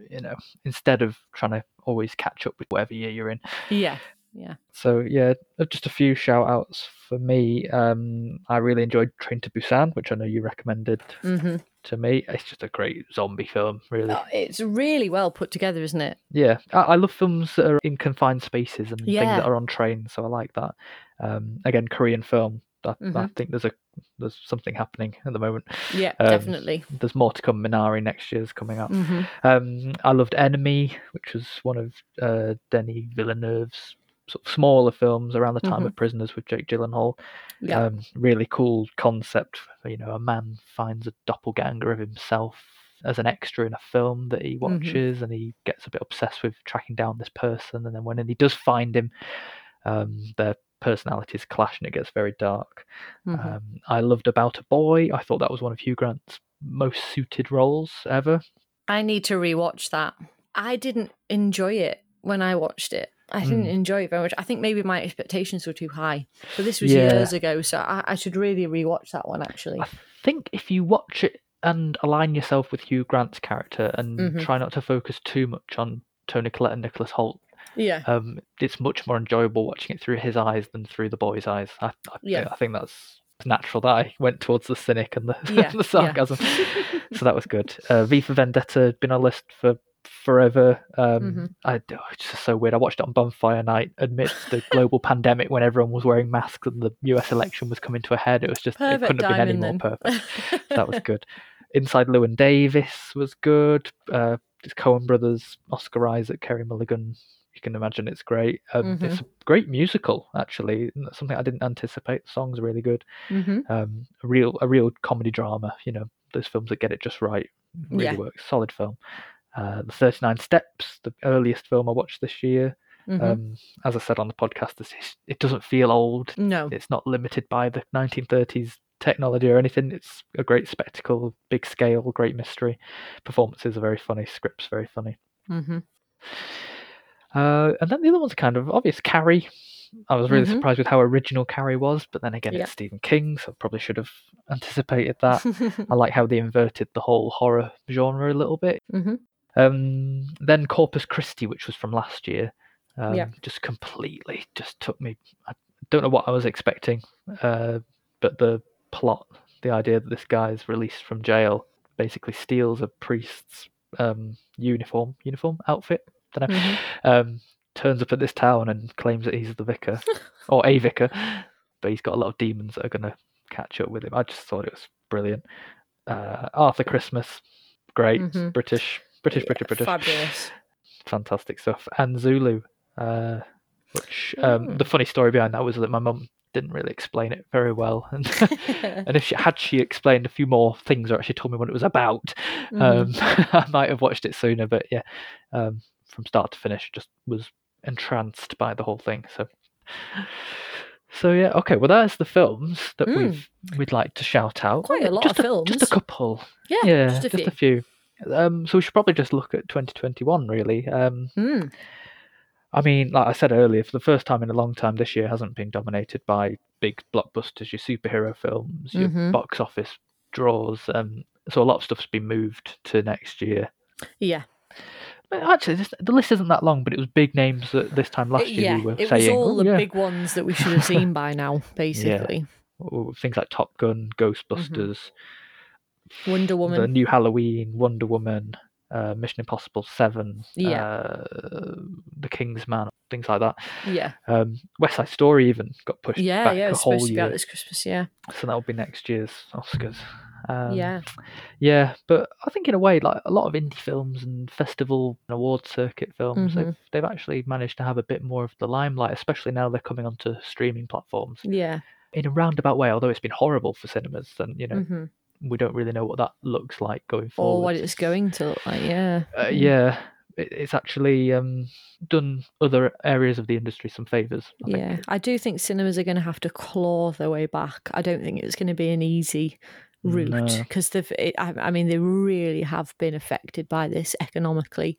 You know, instead of trying to always catch up with whatever year you're in. Yeah. Yeah. So yeah, uh, just a few shout outs for me. Um, I really enjoyed Train to Busan, which I know you recommended hmm to me. It's just a great zombie film, really. it's really well put together, isn't it? Yeah, I, I love films that are in confined spaces and things that are on trains, so I like that. Um, again, Korean film. I, I Mhm. think there's a there's something happening at the moment. Yeah, Um, definitely. There's more to come. Minari next year's coming out. hmm Um, I loved Enemy, which was one of uh, Denis Villeneuve's sort of smaller films around the time Mhm. of Prisoners with Jake Gyllenhaal. Yeah. Um, really cool concept. You know, a man finds a doppelganger of himself as an extra in a film that he Mhm. watches, and he gets a bit obsessed with tracking down this person. And then when he does find him, um, their personalities clash, and it gets very dark. Mhm. Um, I loved About a Boy. I thought that was one of Hugh Grant's most suited roles ever. I need to rewatch that. I didn't enjoy it when I watched it. I didn't Mm. enjoy it very much. I think maybe my expectations were too high. But this was Yeah. years ago, so I, I should really rewatch that one actually. I think if you watch it and align yourself with Hugh Grant's character and Mhm. try not to focus too much on Toni Collette and Nicholas Hoult, Yeah. um, it's much more enjoyable watching it through his eyes than through the boy's eyes. I, I, Yeah. I think that's natural that I went towards the cynic and the, Yeah, the yeah. sarcasm. so that was good. Uh, V for Vendetta had been on list for forever. Um, Mhm. I, oh, it's just so weird. I watched it on Bonfire Night amidst the global pandemic when everyone was wearing masks and the US election was coming to a head. It was just, it couldn't have been any more perfect. that was good. Inside Llewyn Davis was good. Uh, it's Coen Brothers, Oscar Isaac, Carey Mulligan. You can imagine it's great. Um, It's a great musical, actually. Something I didn't anticipate. The song's really good. hmm Um, a real, a real comedy drama. You know, those films that get it just right really Yeah. works. Solid film. Uh, the Thirty Nine Steps, the earliest film I watched this year. hmm Um, as I said on the podcast, this it doesn't feel old no. it's not limited by the 1930s technology or anything. It's a great spectacle, big scale, great mystery. Performances are very funny, scripts very funny. hmm Uh, and then the other one's kind of obvious. Carrie. I was really Mhm. surprised with how original Carrie was, but then again, Yeah. it's Stephen King, so I probably should have anticipated that. I like how they inverted the whole horror genre a little bit. hmm Um, then Corpus Christi, which was from last year, um, Yeah. just completely just took me. I don't know what I was expecting, uh, but the plot, the idea that this guy is released from jail, basically steals a priest's um, uniform, uniform outfit. Don't know. Mhm. Um, turns up at this town and claims that he's the vicar or a vicar, but he's got a lot of demons that are going to catch up with him. I just thought it was brilliant. Uh, Arthur Christmas, great Mhm. British, British, British, British Fabulous. fantastic stuff. And Zulu, uh, which um, Mm. the funny story behind that was that my mum didn't really explain it very well, and and if she had she explained a few more things or actually told me what it was about, Mhm. um, I might have watched it sooner. But yeah, um, from start to finish, just was entranced by the whole thing. So So yeah, okay. Well, that's the films that Mm. we've we'd like to shout out. Quite a lot just of a, Just a couple. Yeah, Yeah, just a few. few. Um, so we should probably just look at 2021. Really. Um, Mm. I mean, like I said earlier, for the first time in a long time, this year hasn't been dominated by big blockbusters, your superhero films, your Mhm. box office draws. Um, so a lot of stuff's been moved to next year. Yeah, But actually, this, the list isn't that long, but it was big names that this time last year yeah. we were it saying. was all "Oh, the yeah." big ones that we should have seen by now, basically. Oh, Things like Top Gun, Ghostbusters, Wonder Woman, the new Halloween, Wonder Woman, uh, Mission Impossible Seven, Yeah. uh, The King's Man, things like that. Yeah, Um, West Side Story even got pushed yeah, back yeah. It's supposed to be out this Christmas. Yeah, so that'll be next year's Oscars. Um, yeah, yeah, but I think in a way, like a lot of indie films and festival and award circuit films, Mhm. they've they've actually managed to have a bit more of the limelight, especially now they're coming onto streaming platforms yeah. in a roundabout way. Although it's been horrible for cinemas, and you know hmm we don't really know what that looks like going forward. Or what it's going to look like. Yeah, Uh, yeah, it, it's actually um, done other areas of the industry some favors. I yeah. think. I do think cinemas are going to have to claw their way back. I don't think it's going to be an easy route No. because they've. It, I, I mean, they really have been affected by this economically.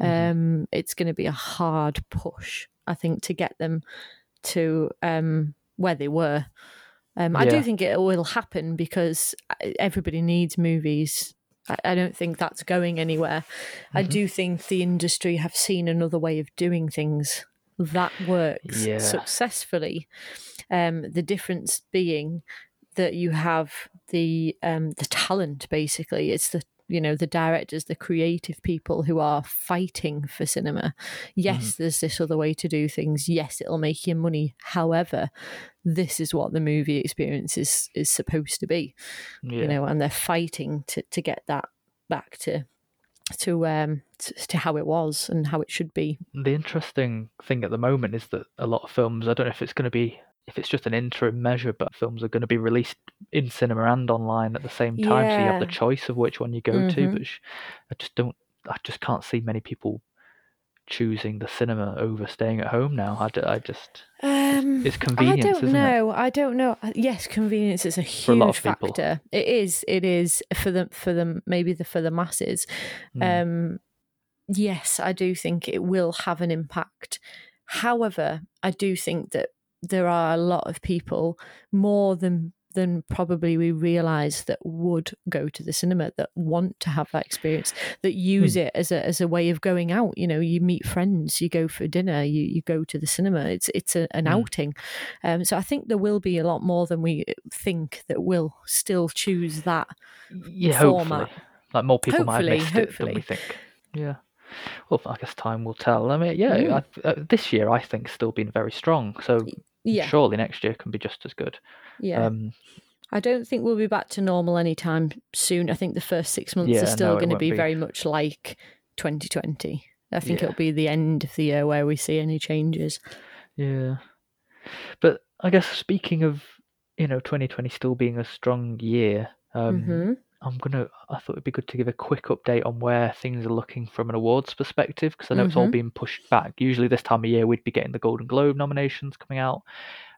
Mhm. Um, it's going to be a hard push, I think, to get them to um, where they were. Um, I Yeah. do think it will happen because uh, everybody needs movies. I, I don't think that's going anywhere. I Mhm. do think the industry have seen another way of doing things that works Yeah. successfully. Um, the difference being that you have the um, the talent. Basically, it's the you know the directors, the creative people who are fighting for cinema. Yes, there's this other way to do things. Yes, it'll make you money. However, this is what the movie experience is is supposed to be Yeah. you know, and they're fighting to to get that back to to um to, to how it was and how it should be. the interesting thing at the moment is that a lot of films i don't know if it's going to be if it's just an interim measure but films are going to be released in cinema and online at the same time so you have the choice of which one you go to Mhm. but sh- i just don't i just can't see many people choosing the cinema over staying at home now i, d- I just Um, it's convenience I don't isn't it know. I don't know. Yes, convenience is a huge a lot of people. factor. It is. It is for the for the maybe the for the masses. Mm. Um, yes, I do think it will have an impact. However, I do think that there are a lot of people more than than probably we realize that would go to the cinema that want to have that experience that use it as a as a way of going out. You know you meet friends you go for dinner you you go to the cinema. It's it's a, an Mm. outing. Um so i think there will be a lot more than we think that will still choose that yeah format. hopefully. Like more people might Hopefully, have missed it than we think. Yeah. Well i guess time will tell. I mean yeah Mm. I, uh, this year i think still been very strong. So yeah surely next year can be just as good yeah um I don't think we'll be back to normal anytime soon. I think the first six months Yeah, are still no, going to be, be. very much like 2020. I think Yeah. it'll be the end of the year where we see any changes. Yeah. But I guess speaking of, you know, 2020 still being a strong year, um, hmm I'm gonna. I thought it'd be good to give a quick update on where things are looking from an awards perspective because I know it's all Mhm. being pushed back. Usually this time of year we'd be getting the Golden Globe nominations coming out.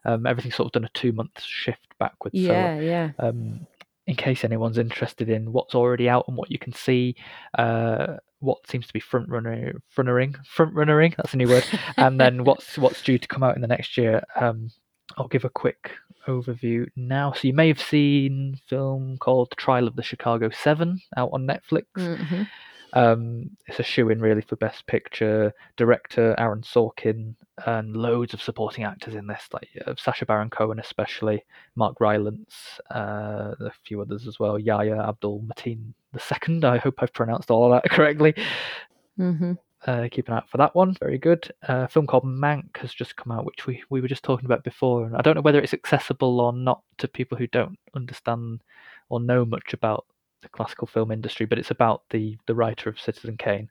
Um, everything's sort of done a two month shift backwards. Yeah, yeah. Um, in case anyone's interested in what's already out and what you can see, uh, what seems to be front runner, frontering, front runnering. That's a new word. and then what's what's due to come out in the next year. Um, I'll give a quick overview now. So you may have seen a film called The Trial of the Chicago Seven out on Netflix. hmm Um, it's a shoe in really for Best Picture. Director Aaron Sorkin and loads of supporting actors in this, like uh, Sacha Baron Cohen especially, Mark Rylance, uh, a few others as well. Yahya Abdul Mateen the second. I hope I've pronounced all of that correctly. hmm Uh, keep an eye out for that one. Very good. Uh, a film called Mank has just come out, which we, we were just talking about before. And I don't know whether it's accessible or not to people who don't understand or know much about the classical film industry, but it's about the, the writer of Citizen Kane.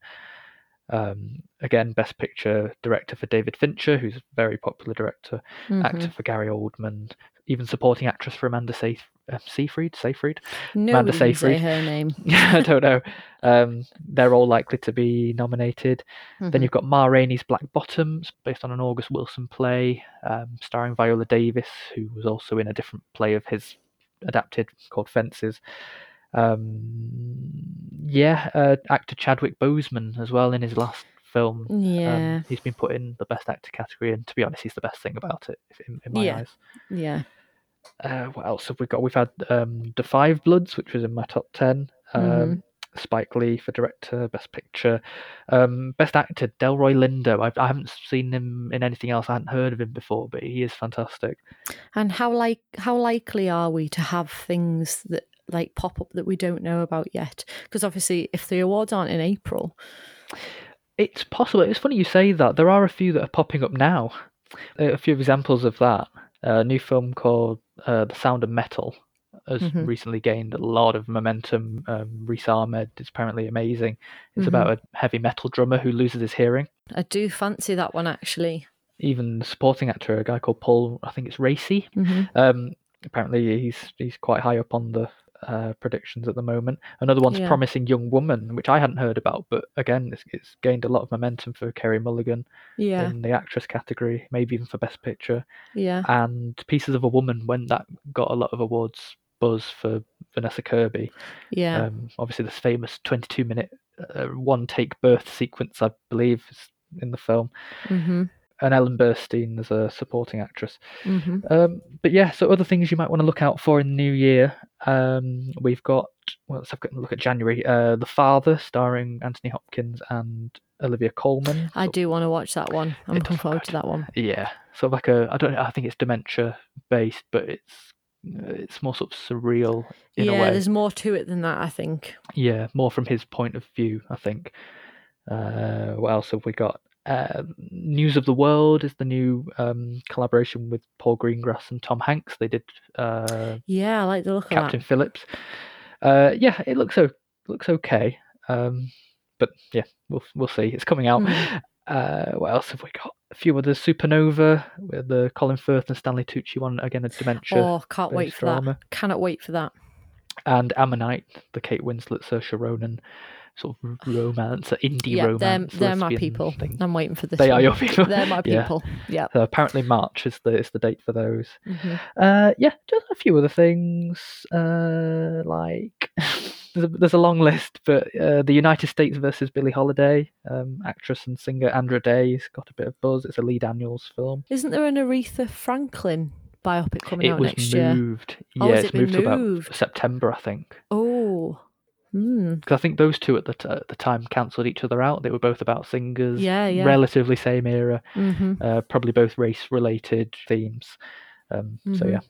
Um, again, Best Picture director for David Fincher, who's a very popular director, hmm actor for Gary Oldman, even supporting actress for Amanda Seyf- uh, Seyfried, Seyfried. Nobody can say Seyfried. her name. I don't know. Um, they're all likely to be nominated. Then Mhm. you've got Ma Rainey's Black Bottoms, based on an August Wilson play, um, starring Viola Davis, who was also in a different play of his adapted called Fences. Um, yeah, uh, actor Chadwick Boseman as well in his last film. Um, Yeah, he's been put in the best actor category, and to be honest, he's the best thing about it in, in my Yeah. eyes. yeah. Uh, what else have we got? We've had um, The Five Bloods, which was in my top 10. Um, Mhm. Spike Lee for director, best picture. Um, best actor, Delroy Lindo. I, I haven't seen him in anything else. I hadn't heard of him before, but he is fantastic. And how like how likely are we to have things that like pop up that we don't know about yet? Because obviously, if the awards aren't in April, It's possible. It's funny you say that. There are a few that are popping up now. A few examples of that. A new film called uh, The Sound of Metal has Mhm. recently gained a lot of momentum. Um, Riz Ahmed is apparently amazing. It's about a heavy metal drummer who loses his hearing. I do fancy that one actually. Even the supporting actor, a guy called Paul, I think it's Raci. hmm Um, apparently he's he's quite high up on the uh, predictions at the moment. Another one's Yeah. Promising Young Woman, which I hadn't heard about, but again, it's, it's gained a lot of momentum for Carey Mulligan Yeah, in the actress category, maybe even for Best Picture. yeah, And Pieces of a Woman, when that got a lot of awards buzz for Vanessa Kirby. yeah. Um, obviously, this famous 22 minute uh, one take birth sequence, I believe, is in the film. hmm And Ellen Burstyn as a supporting actress. hmm Um, but yeah, so other things you might want to look out for in the new year. Um, we've got, well, let's have a look at January. Uh, the Father, starring Anthony Hopkins and Olivia Colman. I do want to watch that one. I'm looking forward to that one. Yeah, sort of like a, I don't know, I think it's dementia based, but it's it's more sort of surreal in yeah, a way. there's more to it than that. I think. Yeah, more from his point of view, I think. Uh, what else have we got? Uh, News of the World is the new um, collaboration with Paul Greengrass and Tom Hanks. They did uh, Yeah, I like the look Captain of Phillips. Uh, yeah, it looks o- looks okay. Um, but yeah, we'll we'll see. It's coming out. Hmm. Uh, what else have we got? A few others. Supernova with the Colin Firth and Stanley Tucci one again, a dementia Oh, can't wait for drama. that. Cannot wait for that. and Ammonite, the Kate Winslet, Saoirse Ronan sort of romance, uh, indie yeah, they're, romance. they're my people. Thing. I'm waiting for this. They are your people. They're my people. Yeah. So apparently March is the is the date for those. Mhm. Uh, yeah, just a few other things. Uh, like there's a, there's a long list, but uh, the United States versus Billie Holiday, um, actress and singer Andra Day's got a bit of buzz. It's a Lee Daniels film. Isn't there an Aretha Franklin biopic coming it out was next year? moved. Oh, yeah, has it's it been moved to about? September, I think. Oh. Hmm. Because I think those two at the t- at the time cancelled each other out. They were both about singers, Yeah, yeah. relatively same era, hmm uh, probably both race related themes. Um, So Mhm. yeah,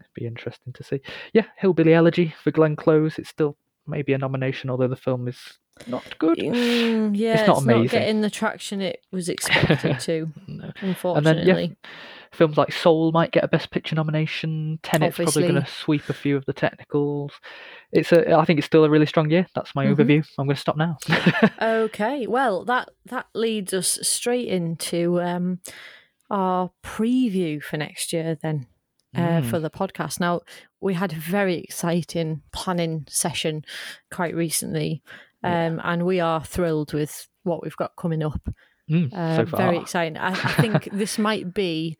it'd be interesting to see. Yeah, Hillbilly Elegy for Glenn Close. It's still maybe a nomination, although the film is not good. Mm, yeah, it's, not not, amazing. getting the traction it was expected to, No. And unfortunately. then yeah, films like Soul might get a Best Picture nomination. Tenet's probably going to sweep a few of the technicals. It's a. I think it's still a really strong year. That's my Mhm. overview. I'm going to stop now. Okay, well that that leads us straight into um, our preview for next year. Then uh, Mm. for the podcast. Now we had a very exciting planning session quite recently, Yeah. um, and we are thrilled with what we've got coming up. Mm, Uh, so very exciting. I, I think this might be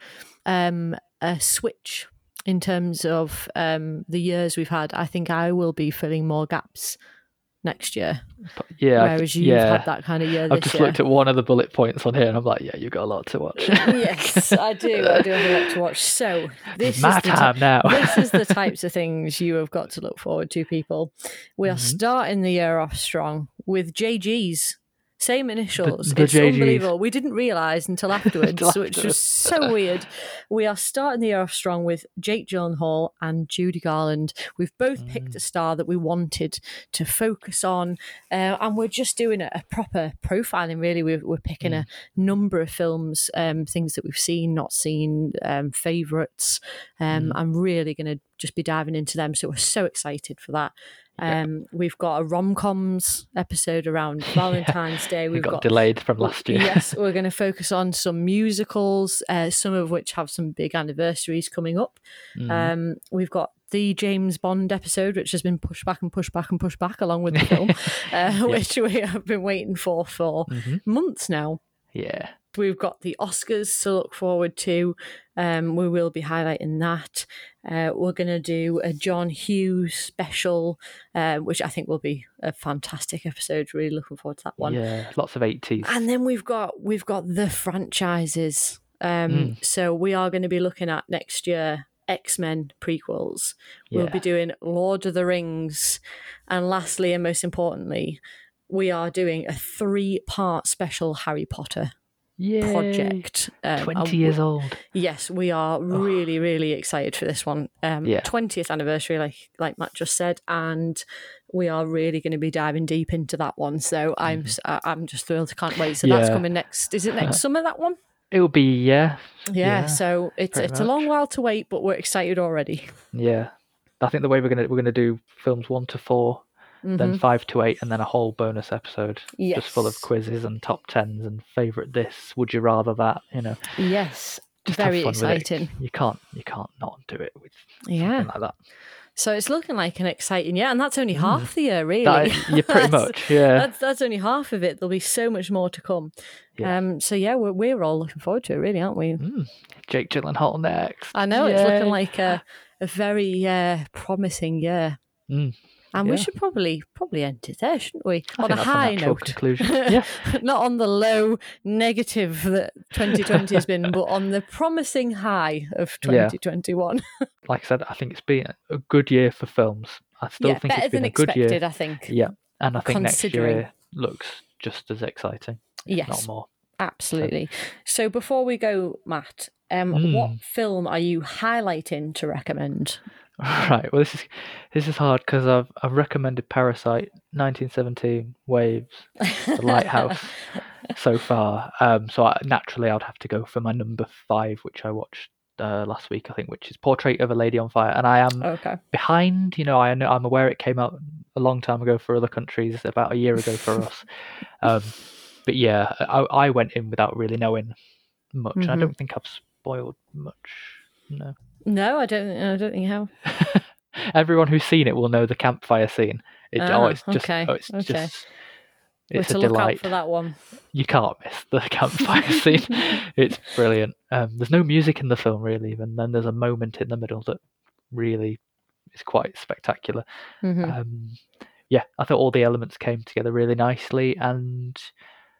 um, a switch in terms of um, the years we've had. I think I will be filling more gaps next year, Yeah, whereas you've yeah. had that kind of year I've just year. looked at one of the bullet points on here, and I'm like, yeah, you've got a lot to watch. yes, I do. I do have a lot to watch. So this my is the time ti- now. this is the types of things you have got to look forward to, people. We are Mhm. starting the year off strong with JG's. Same initials. the it's JGs. unbelievable. We didn't realise until afterwards, Until which afterwards. was so weird. We are starting the year off strong with Jake Gyllenhaal and Judy Garland. We've both picked Mm. a star that we wanted to focus on, uh, and we're just doing a, a proper profiling. Really, we're, we're picking Mm. a number of films, um, things that we've seen, not seen, um, favourites. Um, Mm. I'm really going to just be diving into them. So we're so excited for that. Yeah. Um, We've got a rom coms episode around Valentine's Day. We've got, got delayed from last year. Yes, we're going to focus on some musicals, uh, some of which have some big anniversaries coming up. Mhm. Um, we've got the James Bond episode, which has been pushed back and pushed back and pushed back along with the film, uh, which we have been waiting for for Mhm. months now. Yeah. We've got the Oscars to look forward to. Um, we will be highlighting that. Uh, we're going to do a John Hughes special, uh, which I think will be a fantastic episode. Really looking forward to that one. Yeah. Lots of 80s. And then we've got we've got the franchises. Um, Mm. So we are going to be looking at next year X Men prequels. We'll be doing Lord of the Rings, and lastly and most importantly, we are doing a three part special Harry Potter Yay. project. Um, 20 years we- old. Yes, we are really, really excited for this one. Um, Yeah. 20th anniversary, like like Matt just said, and we are really going to be diving deep into that one. So I'm s- I- I'm just thrilled. I Can't wait. So that's Mm-hmm. Coming next. Is it next summer? That one? It will be, yeah. Yeah. Yeah, so it's it's a long while to wait, but we're excited already. Yeah. I think the way we're gonna we're gonna do films one to 4 then five to eight, and then a whole bonus episode just full of Mm-hmm. Quizzes and top tens and favorite this. Would you rather that? You know, Yes. just Very fun with it. exciting. You can't you can't not do it with Yeah. something like that. So it's looking like an exciting year, and that's only half the year, really. Mm. That you pretty much yeah. That's that's only half of it. There'll be so much more to come. Yeah. Um. So yeah, we're we're all looking forward to it, really, aren't we? Mm. Jake Gyllenhaal next. I know it's looking like a a very uh, promising year. Mm. And we should probably probably end it there, shouldn't we? I on a high natural note. conclusion. yeah. Not on the low negative that 2020 has been, but on the promising high of Yeah. 2021. Like I said, I think it's been a good year for films. I still yeah, think it's been a good expected, year. I think. Yeah. And I think next year looks just as exciting, Yes, not more. absolutely. So before we go, Matt, um, Mm. what film are you highlighting to recommend? Right. Well, this is this is hard because I've I've recommended Parasite, 1917, Waves, The Lighthouse so far. Um, so I, naturally, I'd have to go for my number five, which I watched uh, last week, I think, which is Portrait of a Lady on Fire, and I am Okay. behind. You know, I know I'm aware it came out a long time ago for other countries, about a year ago for us. Um, but yeah, I, I went in without really knowing much. and I don't think I've spoiled much. No. No, I don't. I don't think how. Everyone who's seen it will know the campfire scene. It, oh, Ah, it's just, okay, oh, it's okay. just, We're it's to a delight. for that one. You can't miss the campfire scene. It's brilliant. Um, there's no music in the film really, and then there's a moment in the middle that really is quite spectacular. hmm Um, yeah, I thought all the elements came together really nicely, and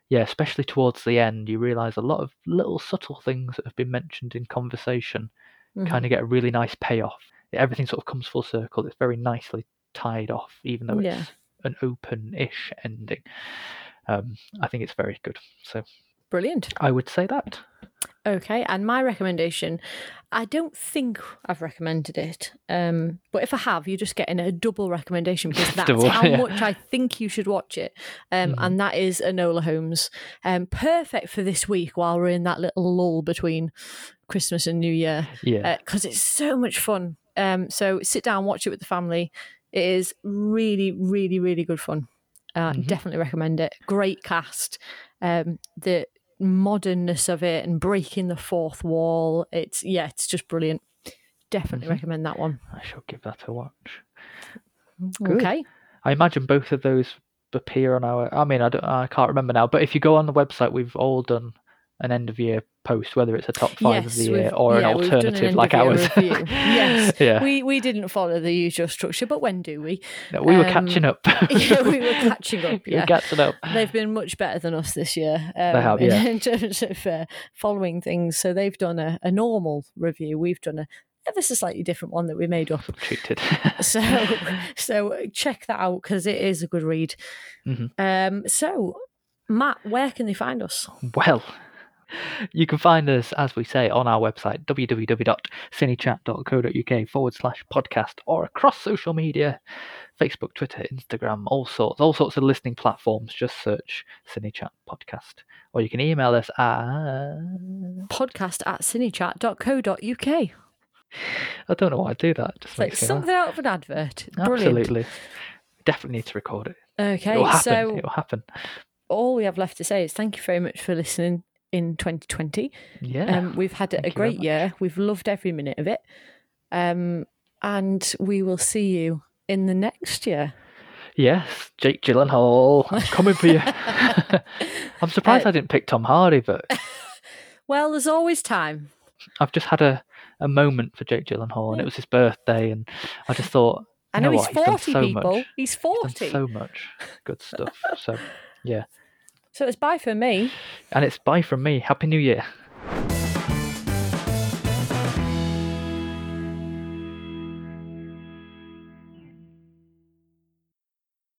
yeah, especially towards the end, you realise a lot of little subtle things that have been mentioned in conversation Mm-hmm. kind of get a really nice payoff. Everything sort of comes full circle. It's very nicely tied off, even though it's Yeah. an open-ish ending. Um, I think it's very good. So Brilliant. I would say that. Okay, and my recommendation, I don't think I've recommended it, um, but if I have, you're just getting a double recommendation because that's Double, how yeah. much I think you should watch it. Um, Mhm. And that is Enola Holmes. Um, perfect for this week while we're in that little lull between Christmas and New Year Yeah. because it's so much fun. Um, so sit down, watch it with the family. It is really, really, really good fun. Uh, Mhm. Definitely recommend it. Great cast. Um, the modernness of it and breaking the fourth wall. It's yeah, it's just brilliant. Definitely Mhm. recommend that one. I shall give that a watch. Good. Okay. I imagine both of those appear on our. I mean, I don't. I can't remember now. But if you go on the website, we've all done an end of year post, whether it's a top five of the year or yeah, an alternative end like ours. yes. yeah. We we didn't follow the usual structure, but when do we? No, we were um, catching up. yeah, we were catching up. Yeah. catching up. They've been much better than us this year. Um, have, in- yeah. in, terms of uh, following things. So they've done a, a normal review. We've done a ever so slightly different one that we made up. Cheated. So so check that out because it is a good read. Mhm. Um, so Matt, where can they find us? Well, you can find us, as we say, on our website, www.cinechat.co.uk forward slash podcast, or across social media Facebook, Twitter, Instagram, all sorts, all sorts of listening platforms. Just search CineChat Podcast. Or you can email us at. Podcast at cinechat.co.uk. It's I don't know why I do that. It just like me laugh. something out of an advert. Brilliant. Absolutely. Definitely need to record it. Okay, It'll happen. so It'll happen. all we have left to say is thank you very much for listening in 2020. Yeah. Um, we've had Thank a great year. We've loved every minute of it. Um, and we will see you in the next year. Yes, Jake Gyllenhaal, I'm coming for you. I'm surprised Uh, I didn't pick Tom Hardy, but Well, there's always time. I've just had a, a moment for Jake Gyllenhaal, and it was his birthday, and I just thought, I know, know he's what, he's done 40 so people. much. He's He's done 40. so much good stuff. So yeah, so it's bye for me. and it's bye from me. Happy New Year.